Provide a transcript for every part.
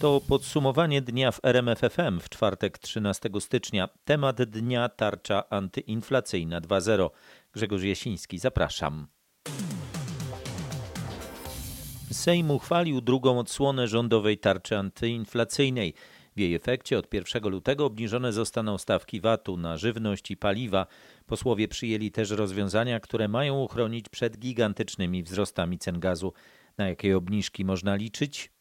To podsumowanie dnia w RMFFM w czwartek 13 stycznia. Temat dnia tarcza antyinflacyjna 2.0. Grzegorz Jasiński, zapraszam. Sejm uchwalił drugą odsłonę rządowej tarczy antyinflacyjnej. W jej efekcie od 1 lutego obniżone zostaną stawki VAT-u na żywność i paliwa. Posłowie przyjęli też rozwiązania, które mają uchronić przed gigantycznymi wzrostami cen gazu. Na jakie obniżki można liczyć?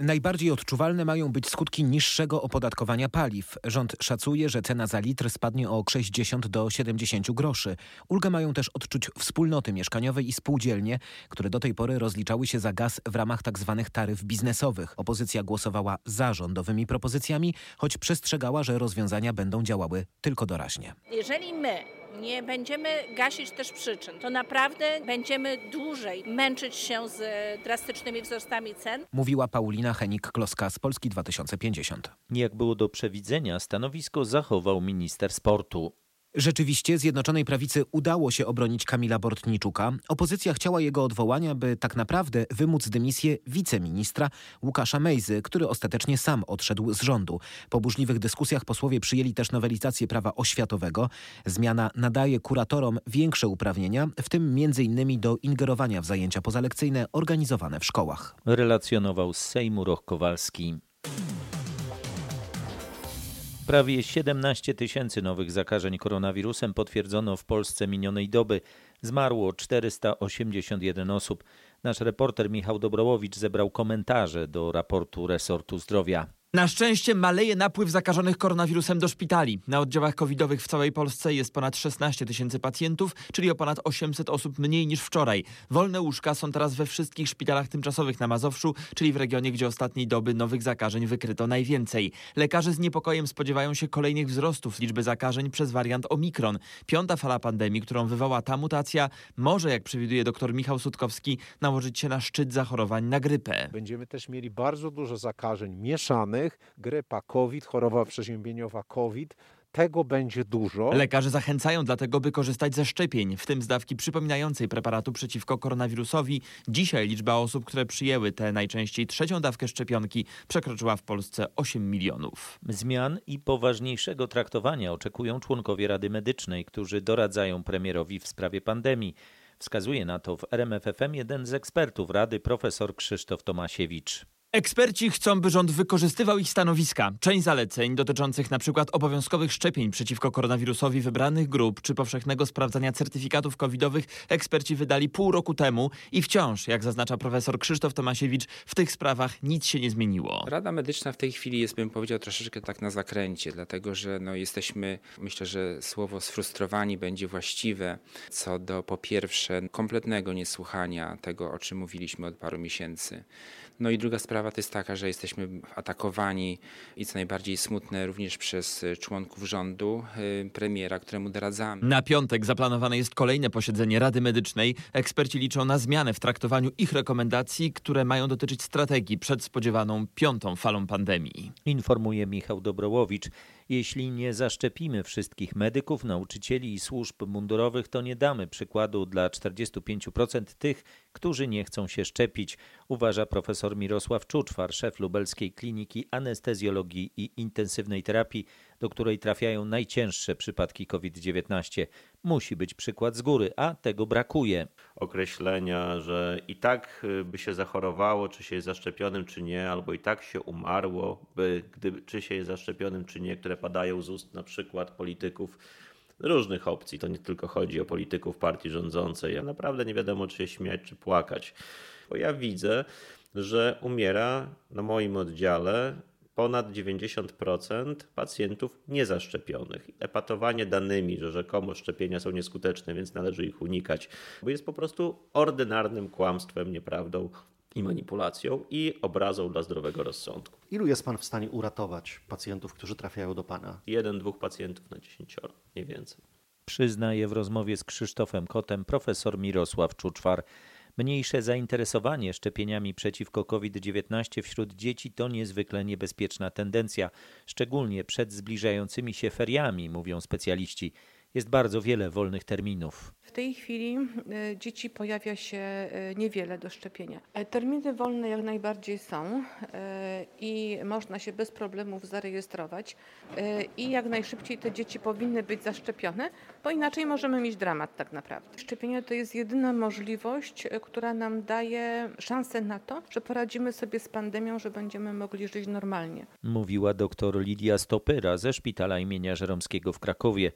Najbardziej odczuwalne mają być skutki niższego opodatkowania paliw. Rząd szacuje, że cena za litr spadnie o 60 do 70 groszy. Ulgę mają też odczuć wspólnoty mieszkaniowe i spółdzielnie, które do tej pory rozliczały się za gaz w ramach tzw. Tak taryf biznesowych. Opozycja głosowała za rządowymi propozycjami, choć przestrzegała, że rozwiązania będą działały tylko doraźnie. Jeżeli my nie będziemy gasić też przyczyn, to naprawdę będziemy dłużej męczyć się z drastycznymi wzrostami cen. Mówiła Paulina Henik-Kloska z Polski 2050. Jak było do przewidzenia, stanowisko zachował minister sportu. Rzeczywiście Zjednoczonej Prawicy udało się obronić Kamila Bortniczuka. Opozycja chciała jego odwołania, by tak naprawdę wymóc dymisję wiceministra Łukasza Mejzy, który ostatecznie sam odszedł z rządu. Po burzliwych dyskusjach posłowie przyjęli też nowelizację prawa oświatowego. Zmiana nadaje kuratorom większe uprawnienia, w tym m.in. do ingerowania w zajęcia pozalekcyjne organizowane w szkołach. Relacjonował z Sejmu Roch Kowalski. Prawie 17 tysięcy nowych zakażeń koronawirusem potwierdzono w Polsce minionej doby. Zmarło 481 osób. Nasz reporter Michał Dobrołowicz zebrał komentarze do raportu resortu zdrowia. Na szczęście maleje napływ zakażonych koronawirusem do szpitali. Na oddziałach covidowych w całej Polsce jest ponad 16 tysięcy pacjentów, czyli o ponad 800 osób mniej niż wczoraj. Wolne łóżka są teraz we wszystkich szpitalach tymczasowych na Mazowszu, czyli w regionie, gdzie ostatniej doby nowych zakażeń wykryto najwięcej. Lekarze z niepokojem spodziewają się kolejnych wzrostów liczby zakażeń przez wariant Omikron. Piąta fala pandemii, którą wywoła ta mutacja, może, jak przewiduje dr Michał Sutkowski, nałożyć się na szczyt zachorowań na grypę. Będziemy też mieli bardzo dużo zakażeń mieszanych grypa COVID, choroba przeziębieniowa COVID. Tego będzie dużo. Lekarze zachęcają dlatego, by korzystać ze szczepień, w tym z dawki przypominającej preparatu przeciwko koronawirusowi. Dzisiaj liczba osób, które przyjęły tę najczęściej trzecią dawkę szczepionki, przekroczyła w Polsce 8 milionów. Zmian i poważniejszego traktowania oczekują członkowie Rady Medycznej, którzy doradzają premierowi w sprawie pandemii. Wskazuje na to w RMFFM jeden z ekspertów Rady, profesor Krzysztof Tomasiewicz. Eksperci chcą, by rząd wykorzystywał ich stanowiska. Część zaleceń dotyczących np. obowiązkowych szczepień przeciwko koronawirusowi wybranych grup czy powszechnego sprawdzania certyfikatów covidowych eksperci wydali pół roku temu i wciąż, jak zaznacza profesor Krzysztof Tomasiewicz, w tych sprawach nic się nie zmieniło. Rada Medyczna w tej chwili jest, bym powiedział, troszeczkę tak na zakręcie, dlatego że no, jesteśmy, myślę, że słowo sfrustrowani będzie właściwe co do po pierwsze kompletnego niesłuchania tego, o czym mówiliśmy od paru miesięcy. No i druga sprawa to jest taka, że jesteśmy atakowani i co najbardziej smutne również przez członków rządu, y, premiera, któremu doradzamy. Na piątek zaplanowane jest kolejne posiedzenie Rady Medycznej. Eksperci liczą na zmianę w traktowaniu ich rekomendacji, które mają dotyczyć strategii przed spodziewaną piątą falą pandemii. Informuje Michał Dobrołowicz. Jeśli nie zaszczepimy wszystkich medyków, nauczycieli i służb mundurowych, to nie damy przykładu dla 45% tych, którzy nie chcą się szczepić, uważa profesor Mirosław Czuczwar, szef lubelskiej kliniki anestezjologii i intensywnej terapii, do której trafiają najcięższe przypadki COVID-19. Musi być przykład z góry, a tego brakuje. Określenia, że i tak y, by się zachorowało, czy się jest zaszczepionym, czy nie, albo i tak się umarło, by, gdy, czy się jest zaszczepionym, czy nie, które padają z ust na przykład polityków różnych opcji. To nie tylko chodzi o polityków partii rządzącej. Ja naprawdę nie wiadomo, czy się śmiać, czy płakać. Bo ja widzę, że umiera na moim oddziale ponad 90% pacjentów niezaszczepionych. Epatowanie danymi, że rzekomo szczepienia są nieskuteczne, więc należy ich unikać, bo jest po prostu ordynarnym kłamstwem, nieprawdą i manipulacją i obrazą dla zdrowego rozsądku. Ilu jest Pan w stanie uratować pacjentów, którzy trafiają do Pana? Jeden, dwóch pacjentów na dziesięcioro, nie więcej. Przyznaje w rozmowie z Krzysztofem Kotem profesor Mirosław Czuczwar. Mniejsze zainteresowanie szczepieniami przeciwko COVID-19 wśród dzieci to niezwykle niebezpieczna tendencja, szczególnie przed zbliżającymi się feriami, mówią specjaliści. Jest bardzo wiele wolnych terminów. W tej chwili y, dzieci pojawia się y, niewiele do szczepienia. E, Terminy wolne jak najbardziej są i można się bez problemów zarejestrować i jak najszybciej te dzieci powinny być zaszczepione, bo inaczej możemy mieć dramat tak naprawdę. Szczepienie to jest jedyna możliwość, która nam daje szansę na to, że poradzimy sobie z pandemią, że będziemy mogli żyć normalnie. Mówiła dr Lidia Stopyra ze szpitala imienia Żeromskiego w Krakowie.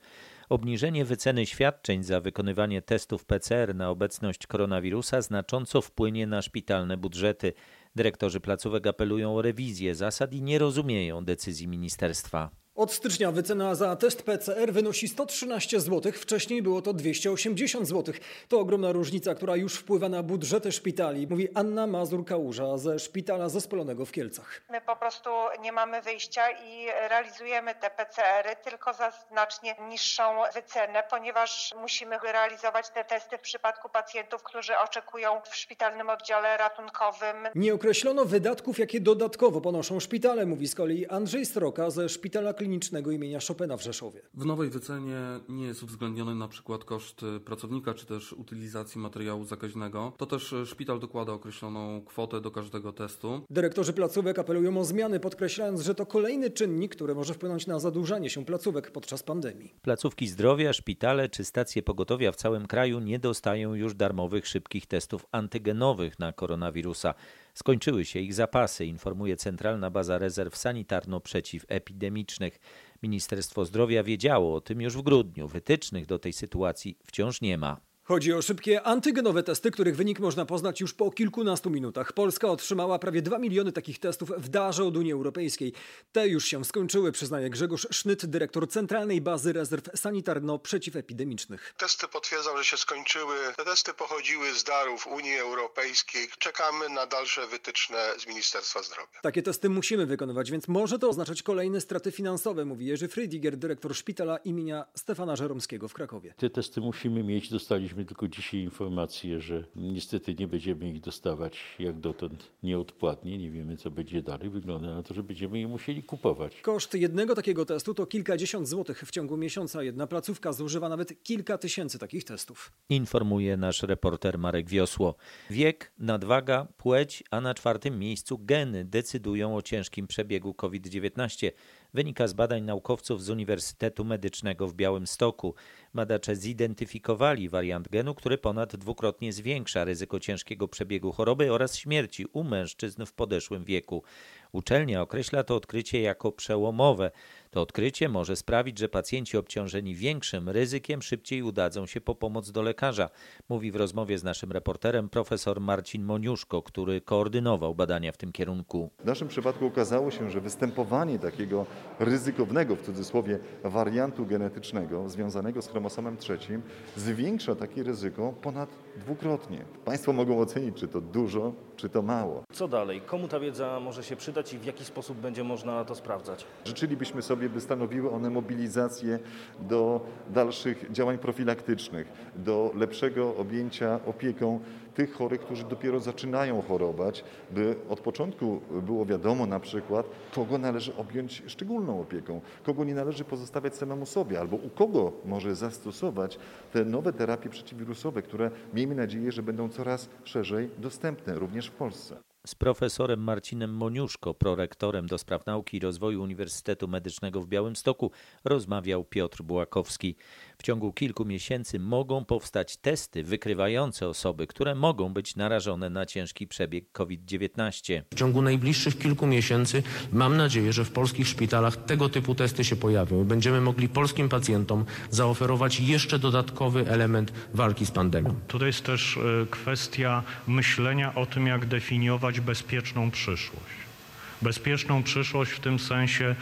Obniżenie wyceny świadczeń za wykonywanie testów PCR na obecność koronawirusa znacząco wpłynie na szpitalne budżety. Dyrektorzy placówek apelują o rewizję zasad i nie rozumieją decyzji ministerstwa. Od stycznia wycena za test PCR wynosi 113 zł, wcześniej było to 280 zł. To ogromna różnica, która już wpływa na budżety szpitali, mówi Anna Mazur-Kałuża ze Szpitala Zespolonego w Kielcach. My po prostu nie mamy wyjścia i realizujemy te PCR-y tylko za znacznie niższą wycenę, ponieważ musimy realizować te testy w przypadku pacjentów, którzy oczekują w szpitalnym oddziale ratunkowym. Nie określono wydatków, jakie dodatkowo ponoszą szpitale, mówi z kolei Andrzej Stroka ze Szpitala Klinicznego imienia Chopina w Rzeszowie. W nowej wycenie nie jest uwzględniony na przykład koszt y, pracownika czy też utylizacji materiału zakaźnego. To też y, szpital dokłada określoną kwotę do każdego testu. Dyrektorzy placówek apelują o zmiany, podkreślając, że to kolejny czynnik, który może wpłynąć na zadłużanie się placówek podczas pandemii. Placówki zdrowia, szpitale czy stacje pogotowia w całym kraju nie dostają już darmowych szybkich testów antygenowych na koronawirusa. Skończyły się ich zapasy, informuje Centralna Baza Rezerw Sanitarno-Przeciwepidemicznych. Ministerstwo Zdrowia wiedziało o tym już w grudniu. Wytycznych do tej sytuacji wciąż nie ma. Chodzi o szybkie antygenowe testy, których wynik można poznać już po kilkunastu minutach. Polska otrzymała prawie 2 miliony takich testów w darze od Unii Europejskiej. Te już się skończyły, przyznaje Grzegorz Sznyt, dyrektor Centralnej Bazy Rezerw Sanitarno-Przeciwepidemicznych. Testy potwierdzą, że się skończyły. Te testy pochodziły z darów Unii Europejskiej. Czekamy na dalsze wytyczne z Ministerstwa Zdrowia. Takie testy musimy wykonywać, więc może to oznaczać kolejne straty finansowe, mówi Jerzy Frydiger, dyrektor szpitala imienia Stefana Żeromskiego w Krakowie. Te testy musimy mieć. Dostaliśmy tylko dzisiaj informację, że niestety nie będziemy ich dostawać jak dotąd nieodpłatnie. Nie wiemy, co będzie dalej. Wygląda na to, że będziemy je musieli kupować. Koszt jednego takiego testu to kilkadziesiąt złotych w ciągu miesiąca. Jedna placówka zużywa nawet kilka tysięcy takich testów. Informuje nasz reporter Marek Wiosło. Wiek, nadwaga, płeć, a na czwartym miejscu geny decydują o ciężkim przebiegu COVID-19. Wynika z badań naukowców z Uniwersytetu Medycznego w Białymstoku. Badacze zidentyfikowali wariant genu, który ponad dwukrotnie zwiększa ryzyko ciężkiego przebiegu choroby oraz śmierci u mężczyzn w podeszłym wieku. Uczelnia określa to odkrycie jako przełomowe. To odkrycie może sprawić, że pacjenci obciążeni większym ryzykiem szybciej udadzą się po pomoc do lekarza, mówi w rozmowie z naszym reporterem profesor Marcin Moniuszko, który koordynował badania w tym kierunku. W naszym przypadku okazało się, że występowanie takiego ryzykownego w cudzysłowie wariantu genetycznego związanego z chromosomem trzecim zwiększa takie ryzyko ponad dwukrotnie. Państwo mogą ocenić, czy to dużo, czy to mało. Co dalej? Komu ta wiedza może się przydać i w jaki sposób będzie można to sprawdzać? Życzylibyśmy sobie, by stanowiły one mobilizację do dalszych działań profilaktycznych, do lepszego objęcia opieką tych chorych, którzy dopiero zaczynają chorować, by od początku było wiadomo na przykład, kogo należy objąć szczególną opieką, kogo nie należy pozostawiać samemu sobie, albo u kogo może zastosować te nowe terapie przeciwwirusowe, które miejmy nadzieję, że będą coraz szerzej dostępne również w Polsce. Z profesorem Marcinem Moniuszko, prorektorem do spraw nauki i rozwoju Uniwersytetu Medycznego w Białymstoku, rozmawiał Piotr Bułakowski. W ciągu kilku miesięcy mogą powstać testy wykrywające osoby, które mogą być narażone na ciężki przebieg COVID-19. W ciągu najbliższych kilku miesięcy mam nadzieję, że w polskich szpitalach tego typu testy się pojawią. Będziemy mogli polskim pacjentom zaoferować jeszcze dodatkowy element walki z pandemią. To jest też kwestia myślenia o tym, jak definiować bezpieczną przyszłość. Bezpieczną przyszłość w tym sensie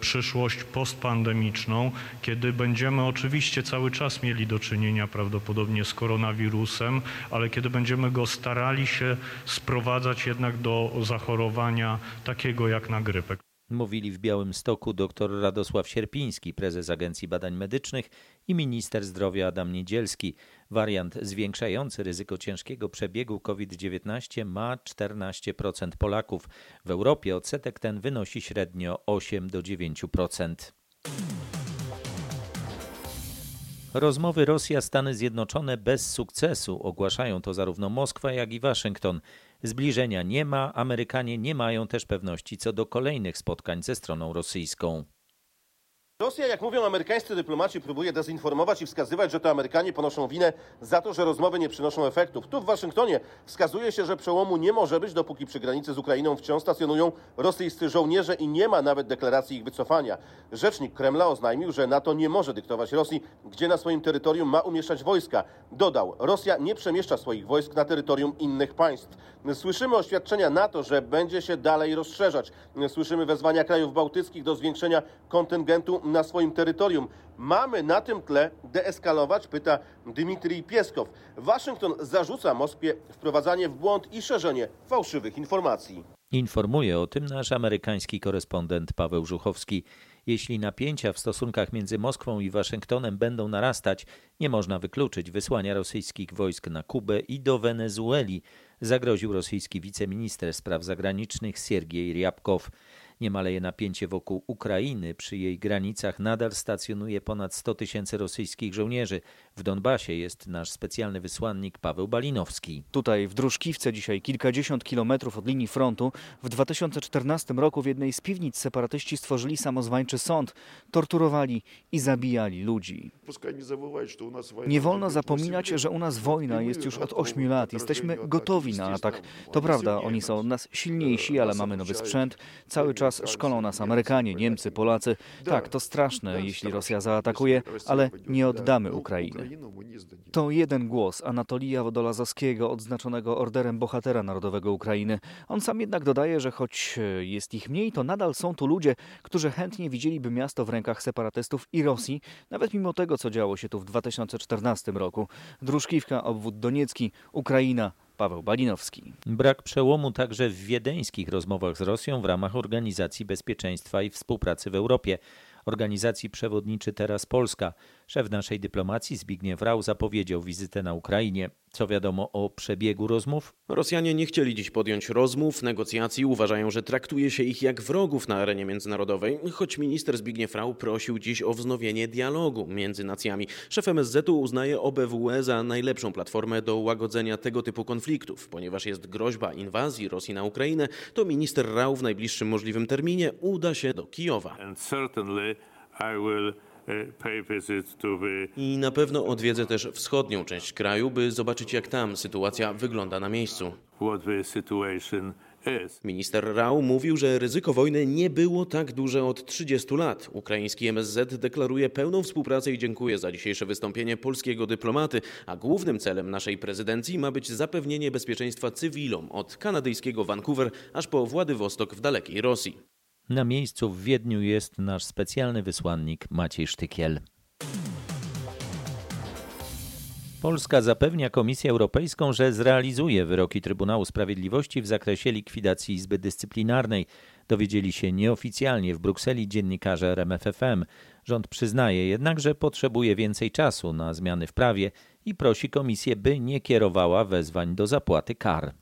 przyszłość postpandemiczną, kiedy będziemy oczywiście cały czas mieli do czynienia prawdopodobnie z koronawirusem, ale kiedy będziemy go starali się sprowadzać jednak do zachorowania takiego jak na grypę. Mówili w Białymstoku dr Radosław Sierpiński, prezes Agencji Badań Medycznych i minister zdrowia Adam Niedzielski. Wariant zwiększający ryzyko ciężkiego przebiegu COVID-19 ma 14% Polaków. W Europie odsetek ten wynosi średnio 8 do 9%. Rozmowy Rosja-Stany Zjednoczone bez sukcesu ogłaszają to zarówno Moskwa, jak i Waszyngton. Zbliżenia nie ma, Amerykanie nie mają też pewności co do kolejnych spotkań ze stroną rosyjską. Rosja, jak mówią amerykańscy dyplomaci, próbuje dezinformować i wskazywać, że to Amerykanie ponoszą winę za to, że rozmowy nie przynoszą efektów. Tu w Waszyngtonie wskazuje się, że przełomu nie może być, dopóki przy granicy z Ukrainą wciąż stacjonują rosyjscy żołnierze i nie ma nawet deklaracji ich wycofania. Rzecznik Kremla oznajmił, że NATO nie może dyktować Rosji, gdzie na swoim terytorium ma umieszczać wojska. Dodał, Rosja nie przemieszcza swoich wojsk na terytorium innych państw. Słyszymy oświadczenia NATO, że będzie się dalej rozszerzać. Słyszymy wezwania krajów bałtyckich do zwiększenia kontyngentu na swoim terytorium. Mamy na tym tle deeskalować, pyta Dmitrij Pieskow. Waszyngton zarzuca Moskwie wprowadzanie w błąd i szerzenie fałszywych informacji. Informuje o tym nasz amerykański korespondent Paweł Żuchowski. Jeśli napięcia w stosunkach między Moskwą i Waszyngtonem będą narastać, nie można wykluczyć wysłania rosyjskich wojsk na Kubę i do Wenezueli, zagroził rosyjski wiceminister spraw zagranicznych Siergiej Ryabkow. Nie maleje napięcie wokół Ukrainy. Przy jej granicach nadal stacjonuje ponad 100 tysięcy rosyjskich żołnierzy. W Donbasie jest nasz specjalny wysłannik Paweł Balinowski. Tutaj w Druszkiwce, dzisiaj kilkadziesiąt kilometrów od linii frontu, w 2014 roku w jednej z piwnic separatyści stworzyli samozwańczy sąd. Torturowali i zabijali ludzi. Nie wolno zapominać, że u nas wojna jest już od 8 lat. Jesteśmy gotowi na atak. To prawda, oni są od nas silniejsi, ale mamy nowy sprzęt. Cały czas szkolą nas Amerykanie, Niemcy, Polacy. Tak, to straszne, jeśli Rosja zaatakuje, ale nie oddamy Ukrainy. To jeden głos Anatolija Wodolazowskiego, odznaczonego Orderem Bohatera Narodowego Ukrainy. On sam jednak dodaje, że choć jest ich mniej, to nadal są tu ludzie, którzy chętnie widzieliby miasto w rękach separatystów i Rosji, nawet mimo tego, co działo się tu w 2014 roku. Druszkiwka, obwód Doniecki, Ukraina, Paweł Balinowski. Brak przełomu także w wiedeńskich rozmowach z Rosją w ramach Organizacji Bezpieczeństwa i Współpracy w Europie. Organizacji przewodniczy teraz Polska. Szef naszej dyplomacji Zbigniew Rau zapowiedział wizytę na Ukrainie. Co wiadomo o przebiegu rozmów? Rosjanie nie chcieli dziś podjąć rozmów, negocjacji. Uważają, że traktuje się ich jak wrogów na arenie międzynarodowej, choć minister Zbigniew Rau prosił dziś o wznowienie dialogu między nacjami. Szef MSZ-u uznaje OBWE za najlepszą platformę do łagodzenia tego typu konfliktów. Ponieważ jest groźba inwazji Rosji na Ukrainę, to minister Rau w najbliższym możliwym terminie uda się do Kijowa. I na pewno odwiedzę też wschodnią część kraju, by zobaczyć jak tam sytuacja wygląda na miejscu. Minister Rau mówił, że ryzyko wojny nie było tak duże od 30 lat. Ukraiński MSZ deklaruje pełną współpracę i dziękuję za dzisiejsze wystąpienie polskiego dyplomaty, a głównym celem naszej prezydencji ma być zapewnienie bezpieczeństwa cywilom od kanadyjskiego Vancouver aż po Władywostok w dalekiej Rosji. Na miejscu w Wiedniu jest nasz specjalny wysłannik Maciej Sztykiel. Polska zapewnia Komisję Europejską, że zrealizuje wyroki Trybunału Sprawiedliwości w zakresie likwidacji Izby Dyscyplinarnej. Dowiedzieli się nieoficjalnie w Brukseli dziennikarze RMFFM. Rząd przyznaje jednak, że potrzebuje więcej czasu na zmiany w prawie i prosi Komisję, by nie kierowała wezwań do zapłaty kar.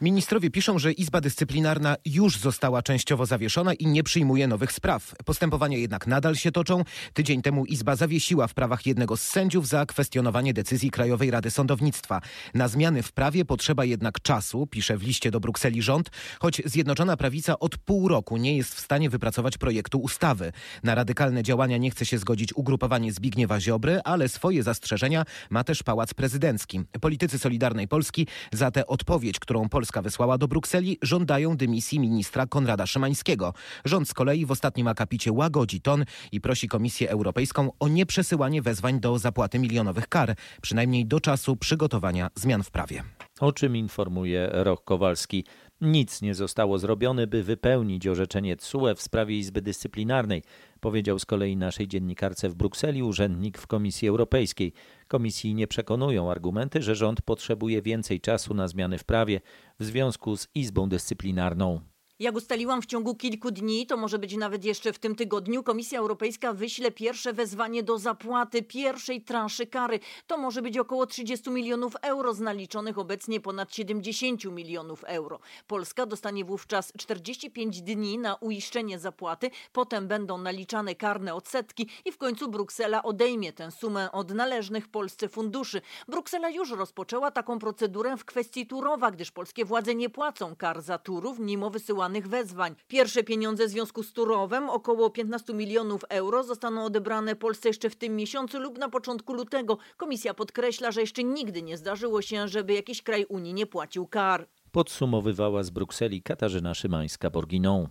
Ministrowie piszą, że Izba Dyscyplinarna już została częściowo zawieszona i nie przyjmuje nowych spraw. Postępowania jednak nadal się toczą. Tydzień temu Izba zawiesiła w prawach jednego z sędziów za kwestionowanie decyzji Krajowej Rady Sądownictwa. Na zmiany w prawie potrzeba jednak czasu, pisze w liście do Brukseli rząd, choć Zjednoczona Prawica od pół roku nie jest w stanie wypracować projektu ustawy. Na radykalne działania nie chce się zgodzić ugrupowanie Zbigniewa Ziobry, ale swoje zastrzeżenia ma też Pałac Prezydencki. Politycy Solidarnej Polski za tę odpowiedź, którą Polska Polska wysłała do Brukseli, żądają dymisji ministra Konrada Szymańskiego. Rząd z kolei w ostatnim akapicie łagodzi ton i prosi Komisję Europejską o nieprzesyłanie wezwań do zapłaty milionowych kar, przynajmniej do czasu przygotowania zmian w prawie. O czym informuje Roch Kowalski. Nic nie zostało zrobione, by wypełnić orzeczenie TSUE w sprawie Izby Dyscyplinarnej, powiedział z kolei naszej dziennikarce w Brukseli urzędnik w Komisji Europejskiej. Komisji nie przekonują argumenty, że rząd potrzebuje więcej czasu na zmiany w prawie w związku z Izbą Dyscyplinarną. Jak ustaliłam w ciągu kilku dni, to może być nawet jeszcze w tym tygodniu, Komisja Europejska wyśle pierwsze wezwanie do zapłaty pierwszej transzy kary. To może być około 30 milionów euro z naliczonych obecnie ponad 70 milionów euro. Polska dostanie wówczas 45 dni na uiszczenie zapłaty, potem będą naliczane karne odsetki i w końcu Bruksela odejmie tę sumę od należnych Polsce funduszy. Bruksela już rozpoczęła taką procedurę w kwestii Turowa, gdyż polskie władze nie płacą kar za Turów mimo wezwań. Pierwsze pieniądze w związku z Turowem, około 15 milionów euro, zostaną odebrane Polsce jeszcze w tym miesiącu lub na początku lutego. Komisja podkreśla, że jeszcze nigdy nie zdarzyło się, żeby jakiś kraj Unii nie płacił kar. Podsumowywała z Brukseli Katarzyna Szymańska-Borginą.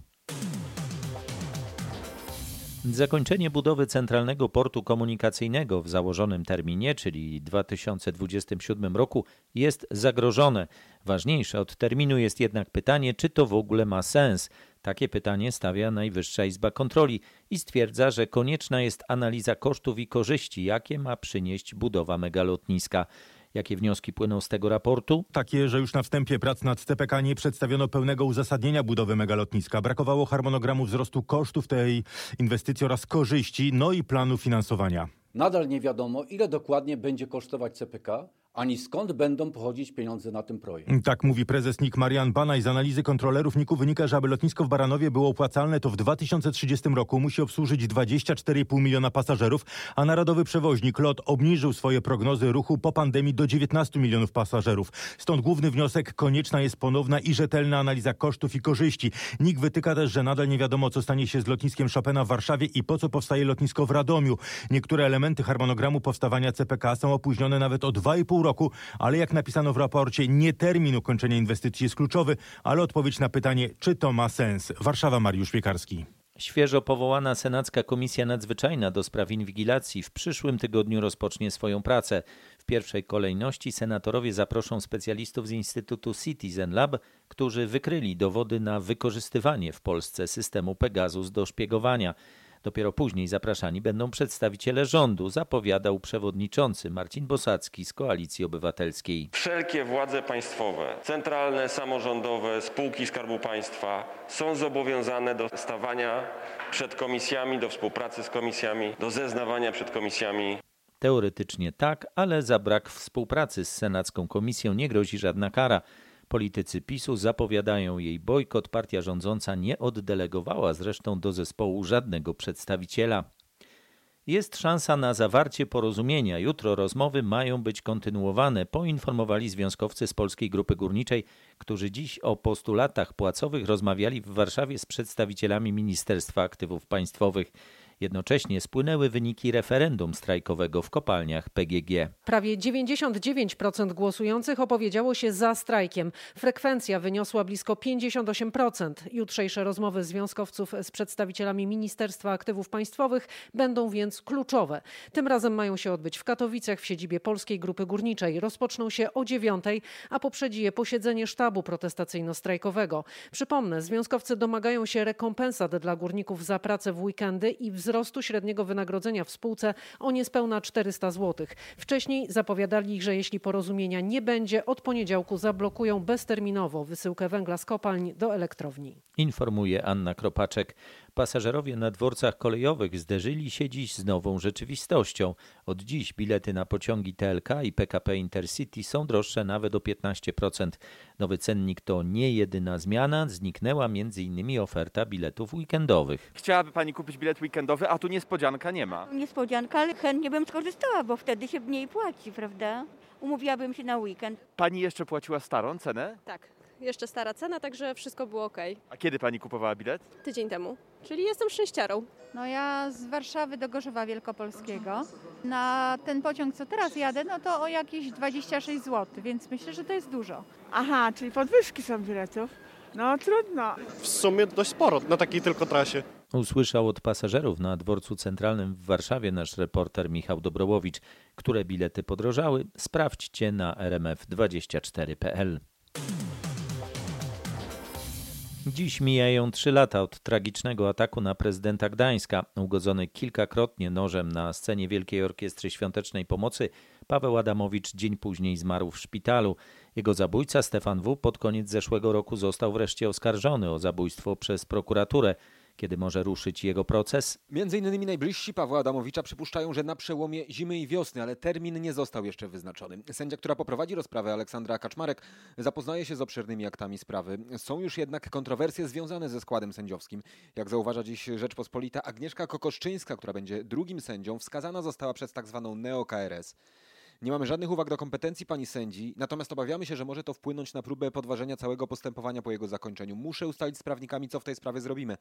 Zakończenie budowy centralnego portu komunikacyjnego w założonym terminie, czyli 2027 roku, jest zagrożone. Ważniejsze od terminu jest jednak pytanie, czy to w ogóle ma sens. Takie pytanie stawia Najwyższa Izba Kontroli i stwierdza, że konieczna jest analiza kosztów i korzyści, jakie ma przynieść budowa megalotniska. Jakie wnioski płyną z tego raportu? Takie, że już na wstępie prac nad CPK nie przedstawiono pełnego uzasadnienia budowy megalotniska. Brakowało harmonogramu wzrostu kosztów tej inwestycji oraz korzyści, no i planu finansowania. Nadal nie wiadomo, ile dokładnie będzie kosztować CPK, ani skąd będą pochodzić pieniądze na ten projekt. Tak mówi prezes NIK Marian Banaj. Z analizy kontrolerów NIK-u wynika, że aby lotnisko w Baranowie było opłacalne, to w 2030 roku musi obsłużyć 24,5 miliona pasażerów, a narodowy przewoźnik LOT obniżył swoje prognozy ruchu po pandemii do 19 milionów pasażerów. Stąd główny wniosek, konieczna jest ponowna i rzetelna analiza kosztów i korzyści. NIK wytyka też, że nadal nie wiadomo, co stanie się z lotniskiem Chopina w Warszawie i po co powstaje lotnisko w Radomiu. Niektóre elementy harmonogramu powstawania CPK są opóźnione nawet o 2,5 roku, ale jak napisano w raporcie, nie termin ukończenia inwestycji jest kluczowy, ale odpowiedź na pytanie, czy to ma sens. Warszawa, Mariusz Piekarski. Świeżo powołana Senacka Komisja Nadzwyczajna do spraw inwigilacji w przyszłym tygodniu rozpocznie swoją pracę. W pierwszej kolejności senatorowie zaproszą specjalistów z Instytutu Citizen Lab, którzy wykryli dowody na wykorzystywanie w Polsce systemu Pegasus do szpiegowania. Dopiero później zapraszani będą przedstawiciele rządu, zapowiadał przewodniczący Marcin Bosacki z Koalicji Obywatelskiej. Wszelkie władze państwowe, centralne, samorządowe, spółki Skarbu Państwa są zobowiązane do stawania przed komisjami, do współpracy z komisjami, do zeznawania przed komisjami. Teoretycznie tak, ale za brak współpracy z Senacką Komisją nie grozi żadna kara. Politycy PiSu zapowiadają jej bojkot. Partia rządząca nie oddelegowała zresztą do zespołu żadnego przedstawiciela. Jest szansa na zawarcie porozumienia. Jutro rozmowy mają być kontynuowane, poinformowali związkowcy z Polskiej Grupy Górniczej, którzy dziś o postulatach płacowych rozmawiali w Warszawie z przedstawicielami Ministerstwa Aktywów Państwowych. Jednocześnie spłynęły wyniki referendum strajkowego w kopalniach PGG. Prawie 99% głosujących opowiedziało się za strajkiem. Frekwencja wyniosła blisko 58%. Jutrzejsze rozmowy związkowców z przedstawicielami Ministerstwa Aktywów Państwowych będą więc kluczowe. Tym razem mają się odbyć w Katowicach w siedzibie Polskiej Grupy Górniczej. Rozpoczną się o 9, a poprzedzi je posiedzenie sztabu protestacyjno-strajkowego. Przypomnę, związkowcy domagają się rekompensat dla górników za pracę w weekendy i wzrostu średniego wynagrodzenia w spółce o niespełna 400 zł. Wcześniej zapowiadali, że jeśli porozumienia nie będzie, od poniedziałku zablokują bezterminowo wysyłkę węgla z kopalń do elektrowni. Informuje Anna Kropaczek. Pasażerowie na dworcach kolejowych zderzyli się dziś z nową rzeczywistością. Od dziś bilety na pociągi TLK i PKP Intercity są droższe nawet o 15%. Nowy cennik to nie jedyna zmiana. Zniknęła m.in. oferta biletów weekendowych. Chciałaby Pani kupić bilet weekendowy, a tu niespodzianka nie ma. Niespodzianka, ale chętnie bym skorzystała, bo wtedy się mniej płaci, prawda? Umówiłabym się na weekend. Pani jeszcze płaciła starą cenę? Tak, jeszcze stara cena, także wszystko było ok. A kiedy Pani kupowała bilet? Tydzień temu, czyli jestem szczęściarą. No ja z Warszawy do Gorzowa Wielkopolskiego. Na ten pociąg, co teraz jadę, no to o jakieś 26 zł, więc myślę, że to jest dużo. Aha, czyli podwyżki są biletów. No trudno. W sumie dość sporo na takiej tylko trasie. Usłyszał od pasażerów na dworcu centralnym w Warszawie nasz reporter Michał Dobrowowicz. Które bilety podrożały? Sprawdźcie na rmf24.pl. Dziś mijają trzy lata od tragicznego ataku na prezydenta Gdańska. Ugodzony kilkakrotnie nożem na scenie Wielkiej Orkiestry Świątecznej Pomocy, Paweł Adamowicz dzień później zmarł w szpitalu. Jego zabójca Stefan W. pod koniec zeszłego roku został wreszcie oskarżony o zabójstwo przez prokuraturę. Kiedy może ruszyć jego proces? Między innymi najbliżsi Pawła Adamowicza przypuszczają, że na przełomie zimy i wiosny, ale termin nie został jeszcze wyznaczony. Sędzia, która poprowadzi rozprawę Aleksandra Kaczmarek, zapoznaje się z obszernymi aktami sprawy. Są już jednak kontrowersje związane ze składem sędziowskim. Jak zauważa dziś Rzeczpospolita, Agnieszka Kokoszczyńska, która będzie drugim sędzią, wskazana została przez tzw. Tak neo-KRS. Nie mamy żadnych uwag do kompetencji pani sędzi, natomiast obawiamy się, że może to wpłynąć na próbę podważenia całego postępowania po jego zakończeniu. Muszę ustalić z prawnikami, co w tej sprawie zrobimy,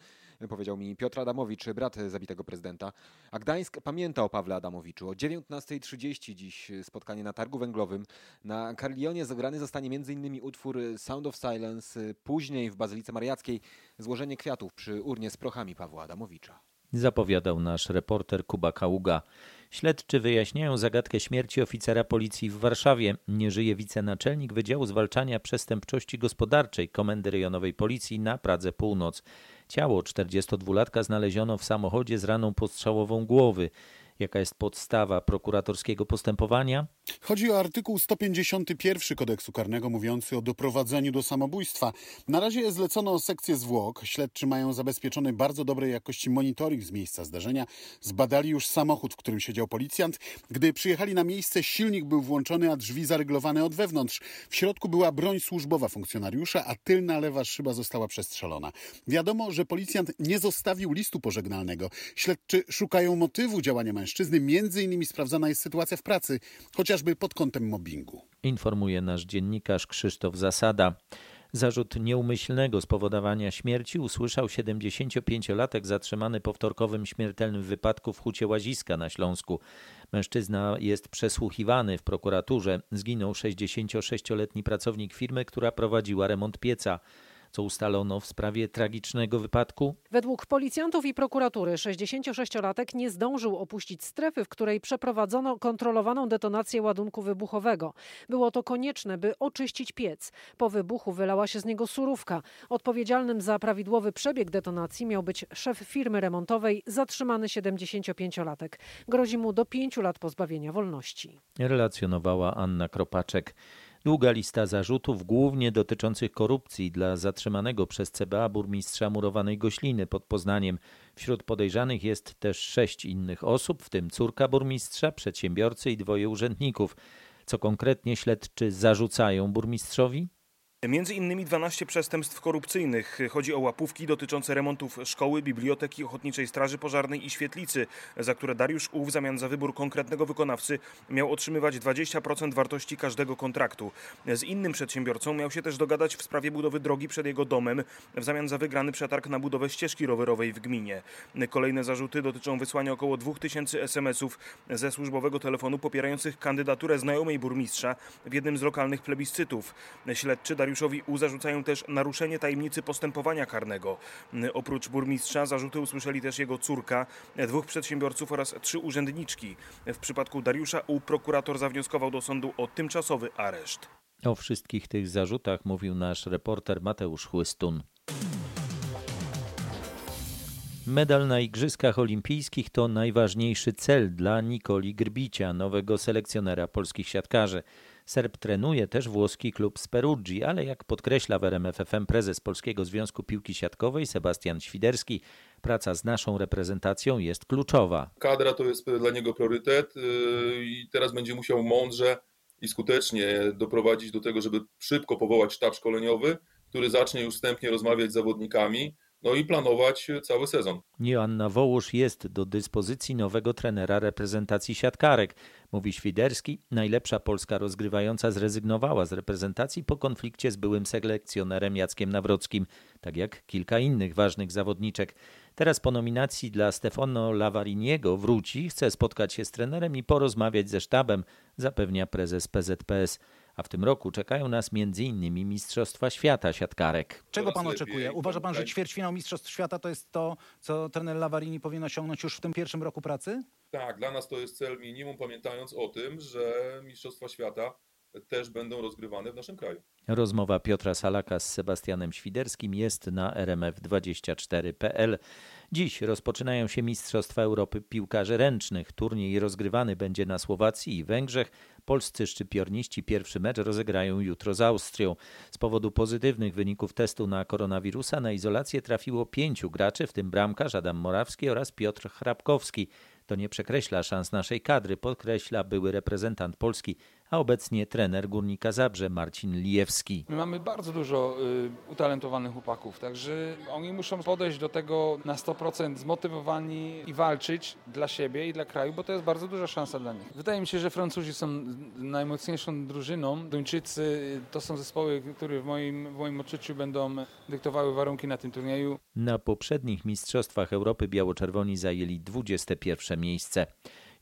powiedział mi Piotr Adamowicz, brat zabitego prezydenta. A Gdańsk pamięta o Pawle Adamowiczu. O 19.30 dziś spotkanie na targu węglowym. Na Carlionie zagrany zostanie m.in. utwór Sound of Silence, później w Bazylice Mariackiej złożenie kwiatów przy urnie z prochami Pawła Adamowicza. Zapowiadał nasz reporter Kuba Kaługa. Śledczy wyjaśniają zagadkę śmierci oficera policji w Warszawie. Nie żyje wicenaczelnik Wydziału Zwalczania Przestępczości Gospodarczej Komendy Rejonowej Policji na Pradze Północ. Ciało 42-latka znaleziono w samochodzie z raną postrzałową głowy. Jaka jest podstawa prokuratorskiego postępowania? Chodzi o artykuł 151 kodeksu karnego mówiący o doprowadzeniu do samobójstwa. Na razie zlecono sekcję zwłok. Śledczy mają zabezpieczony bardzo dobrej jakości monitoring z miejsca zdarzenia. Zbadali już samochód, w którym siedział policjant. Gdy przyjechali na miejsce, silnik był włączony, a drzwi zareglowane od wewnątrz. W środku była broń służbowa funkcjonariusza, a tylna lewa szyba została przestrzelona. Wiadomo, że policjant nie zostawił listu pożegnalnego. Śledczy szukają motywu działania mężczyzny. Między innymi sprawdzana jest sytuacja w pracy, chociażby pod kątem mobbingu. Informuje nasz dziennikarz Krzysztof Zasada. Zarzut nieumyślnego spowodowania śmierci usłyszał 75-latek zatrzymany po wtorkowym śmiertelnym wypadku w Hucie Łaziska na Śląsku. Mężczyzna jest przesłuchiwany w prokuraturze. Zginął 66-letni pracownik firmy, która prowadziła remont pieca co ustalono w sprawie tragicznego wypadku? Według policjantów i prokuratury 66-latek nie zdążył opuścić strefy, w której przeprowadzono kontrolowaną detonację ładunku wybuchowego. Było to konieczne, by oczyścić piec. Po wybuchu wylała się z niego surówka. Odpowiedzialnym za prawidłowy przebieg detonacji miał być szef firmy remontowej, zatrzymany 75-latek. Grozi mu do 5 lat pozbawienia wolności. Relacjonowała Anna Kropaczek. Długa lista zarzutów, głównie dotyczących korupcji dla zatrzymanego przez CBA burmistrza murowanej Gośliny pod Poznaniem. Wśród podejrzanych jest też sześć innych osób, w tym córka burmistrza, przedsiębiorcy i dwoje urzędników. Co konkretnie śledczy zarzucają burmistrzowi? Między innymi 12 przestępstw korupcyjnych. Chodzi o łapówki dotyczące remontów szkoły, biblioteki, ochotniczej straży pożarnej i świetlicy, za które Dariusz U w zamian za wybór konkretnego wykonawcy miał otrzymywać 20% wartości każdego kontraktu. Z innym przedsiębiorcą miał się też dogadać w sprawie budowy drogi przed jego domem w zamian za wygrany przetarg na budowę ścieżki rowerowej w gminie. Kolejne zarzuty dotyczą wysłania około 2000 SMS-ów ze służbowego telefonu popierających kandydaturę znajomej burmistrza w jednym z lokalnych plebiscytów. Śledczy Dariusz Dariuszowi U zarzucają też naruszenie tajemnicy postępowania karnego. Oprócz burmistrza zarzuty usłyszeli też jego córka, dwóch przedsiębiorców oraz trzy urzędniczki. W przypadku Dariusza U prokurator zawnioskował do sądu o tymczasowy areszt. O wszystkich tych zarzutach mówił nasz reporter Mateusz Chłystun. Medal na Igrzyskach Olimpijskich to najważniejszy cel dla Nikoli Grbicia, nowego selekcjonera polskich siatkarzy. Serb trenuje też włoski klub z Peruggi, ale jak podkreśla w RMFFM prezes Polskiego Związku Piłki Siatkowej Sebastian Świderski, praca z naszą reprezentacją jest kluczowa. Kadra to jest dla niego priorytet yy, i teraz będzie musiał mądrze i skutecznie doprowadzić do tego, żeby szybko powołać sztab szkoleniowy, który zacznie już wstępnie rozmawiać z zawodnikami, no i planować cały sezon. Joanna Wołusz jest do dyspozycji nowego trenera reprezentacji siatkarek. Mówi Świderski, najlepsza polska rozgrywająca zrezygnowała z reprezentacji po konflikcie z byłym selekcjonerem Jackiem Nawrockim, tak jak kilka innych ważnych zawodniczek. Teraz po nominacji dla Stefano Lavariniego wróci, chce spotkać się z trenerem i porozmawiać ze sztabem, zapewnia prezes PZPS a w tym roku czekają nas m.in. Mistrzostwa Świata siatkarek. Czego pan oczekuje? Uważa pan, że ćwierćfinał Mistrzostw Świata to jest to, co trener Lavarini powinien osiągnąć już w tym pierwszym roku pracy? Tak, dla nas to jest cel minimum, pamiętając o tym, że Mistrzostwa Świata też będą rozgrywane w naszym kraju. Rozmowa Piotra Salaka z Sebastianem Świderskim jest na rmf24.pl. Dziś rozpoczynają się Mistrzostwa Europy Piłkarzy Ręcznych. Turniej rozgrywany będzie na Słowacji i Węgrzech. Polscy szczypiorniści pierwszy mecz rozegrają jutro z Austrią. Z powodu pozytywnych wyników testu na koronawirusa na izolację trafiło pięciu graczy, w tym bramkarz Adam Morawski oraz Piotr Hrabkowski. To nie przekreśla szans naszej kadry, podkreśla były reprezentant Polski, a obecnie trener Górnika Zabrze Marcin Lijewski. My mamy bardzo dużo y, utalentowanych chłopaków, także oni muszą podejść do tego na 100% zmotywowani i walczyć dla siebie i dla kraju, bo to jest bardzo duża szansa dla nich. Wydaje mi się, że Francuzi są najmocniejszą drużyną. Duńczycy y, to są zespoły, które w moim, w moim odczuciu będą dyktowały warunki na tym turnieju. Na poprzednich Mistrzostwach Europy biało-czerwoni zajęli 21 miejsce.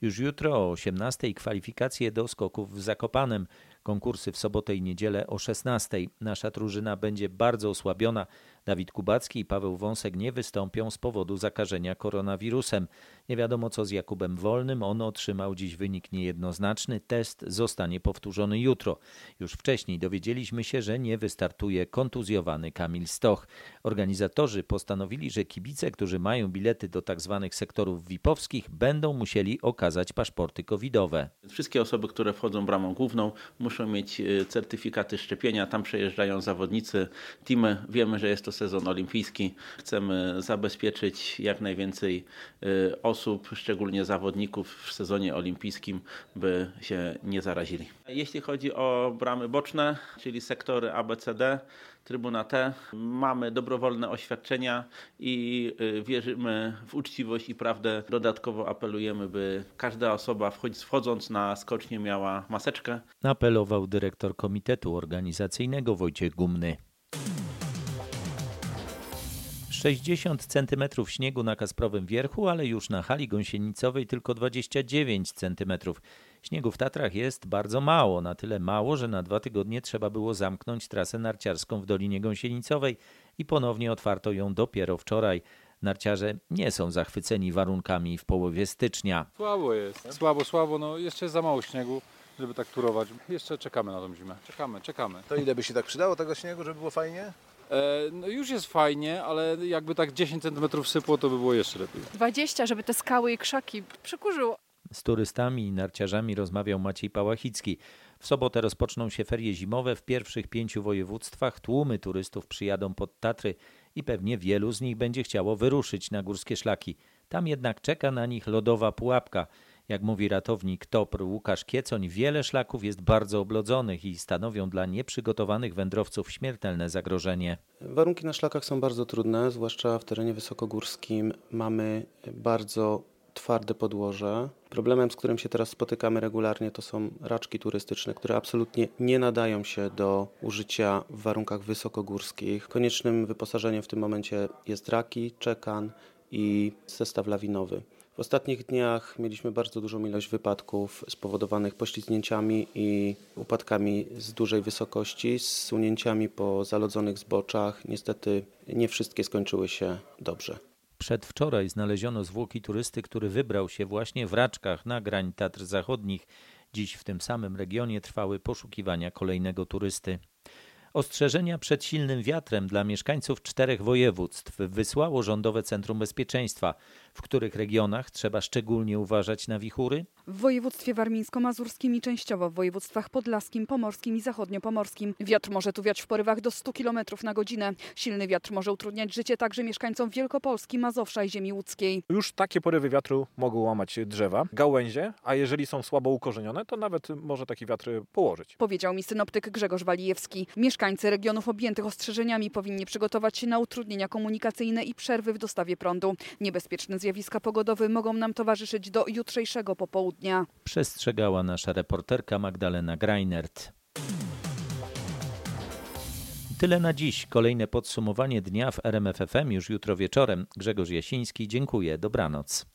Już jutro o 18 kwalifikacje do skoków w Zakopanem. Konkursy w sobotę i niedzielę o 16. Nasza drużyna będzie bardzo osłabiona. Dawid Kubacki i Paweł Wąsek nie wystąpią z powodu zakażenia koronawirusem. Nie wiadomo co z Jakubem Wolnym. On otrzymał dziś wynik niejednoznaczny. Test zostanie powtórzony jutro. Już wcześniej dowiedzieliśmy się, że nie wystartuje kontuzjowany Kamil Stoch. Organizatorzy postanowili, że kibice, którzy mają bilety do tzw. Tak sektorów VIP-owskich, będą musieli okazać paszporty covidowe. Wszystkie osoby, które wchodzą bramą główną, muszą mieć e, certyfikaty szczepienia. Tam przejeżdżają zawodnicy, teamy. Wiemy, że jest to sezon olimpijski. Chcemy zabezpieczyć jak najwięcej e, osób, szczególnie zawodników w sezonie olimpijskim, by się nie zarazili. Jeśli chodzi o bramy boczne, czyli sektory ABCD, Trybuna T. Mamy dobrowolne oświadczenia i y, wierzymy w uczciwość i prawdę. Dodatkowo apelujemy, by każda osoba wchodząc na skocznie miała maseczkę. Apelował dyrektor Komitetu Organizacyjnego Wojciech Gumny. 60 cm śniegu na Kasprowym Wierchu, ale już na hali gąsienicowej tylko 29 cm. Śniegu w Tatrach jest bardzo mało, na tyle mało, że na dwa tygodnie trzeba było zamknąć trasę narciarską w Dolinie Gąsienicowej i ponownie otwarto ją dopiero wczoraj. Narciarze nie są zachwyceni warunkami w połowie stycznia. Słabo jest, słabo, słabo, no jeszcze jest za mało śniegu żeby tak turować. Jeszcze czekamy na tą zimę. Czekamy, czekamy. To ile by się tak przydało tego śniegu, żeby było fajnie? E, no już jest fajnie, ale jakby tak 10 cm sypło, to by było jeszcze lepiej. 20, żeby te skały i krzaki przykurzyło. Z turystami i narciarzami rozmawiał Maciej Pałachicki. W sobotę rozpoczną się ferie zimowe w pierwszych pięciu województwach. Tłumy turystów przyjadą pod Tatry i pewnie wielu z nich będzie chciało wyruszyć na górskie szlaki. Tam jednak czeka na nich lodowa pułapka. Jak mówi ratownik TOPR Łukasz Kiecoń, wiele szlaków jest bardzo oblodzonych i stanowią dla nieprzygotowanych wędrowców śmiertelne zagrożenie. Warunki na szlakach są bardzo trudne, zwłaszcza w terenie wysokogórskim. Mamy bardzo twarde podłoże. Problemem, z którym się teraz spotykamy regularnie, to są raczki turystyczne, które absolutnie nie nadają się do użycia w warunkach wysokogórskich. Koniecznym wyposażeniem w tym momencie jest raki, czekan i zestaw lawinowy. W ostatnich dniach mieliśmy bardzo dużą ilość wypadków spowodowanych poślizgnięciami i upadkami z dużej wysokości, z sunięciami po zalodzonych zboczach. Niestety nie wszystkie skończyły się dobrze. Przedwczoraj znaleziono zwłoki turysty, który wybrał się właśnie w Raczkach na grań Tatr Zachodnich. Dziś w tym samym regionie trwały poszukiwania kolejnego turysty. Ostrzeżenia przed silnym wiatrem dla mieszkańców czterech województw wysłało Rządowe Centrum Bezpieczeństwa. W których regionach trzeba szczególnie uważać na wichury? W województwie warmińsko-mazurskim i częściowo w województwach podlaskim, pomorskim i zachodniopomorskim. Wiatr może tu wiać w porywach do 100 km na godzinę. Silny wiatr może utrudniać życie także mieszkańcom Wielkopolski, Mazowsza i ziemi łódzkiej. Już takie porywy wiatru mogą łamać drzewa, gałęzie, a jeżeli są słabo ukorzenione, to nawet może taki wiatr położyć. Powiedział mi synoptyk Grzegorz Walijewski. Mieszkańcy regionów objętych ostrzeżeniami powinni przygotować się na utrudnienia komunikacyjne i przerwy w dostawie prądu. Niebezpieczne zjawiska pogodowe mogą nam towarzyszyć do jutrzejszego popołudnia. Przestrzegała nasza reporterka Magdalena Greinert. Tyle na dziś. Kolejne podsumowanie dnia w RMFFM już jutro wieczorem. Grzegorz Jasiński, dziękuję. Dobranoc.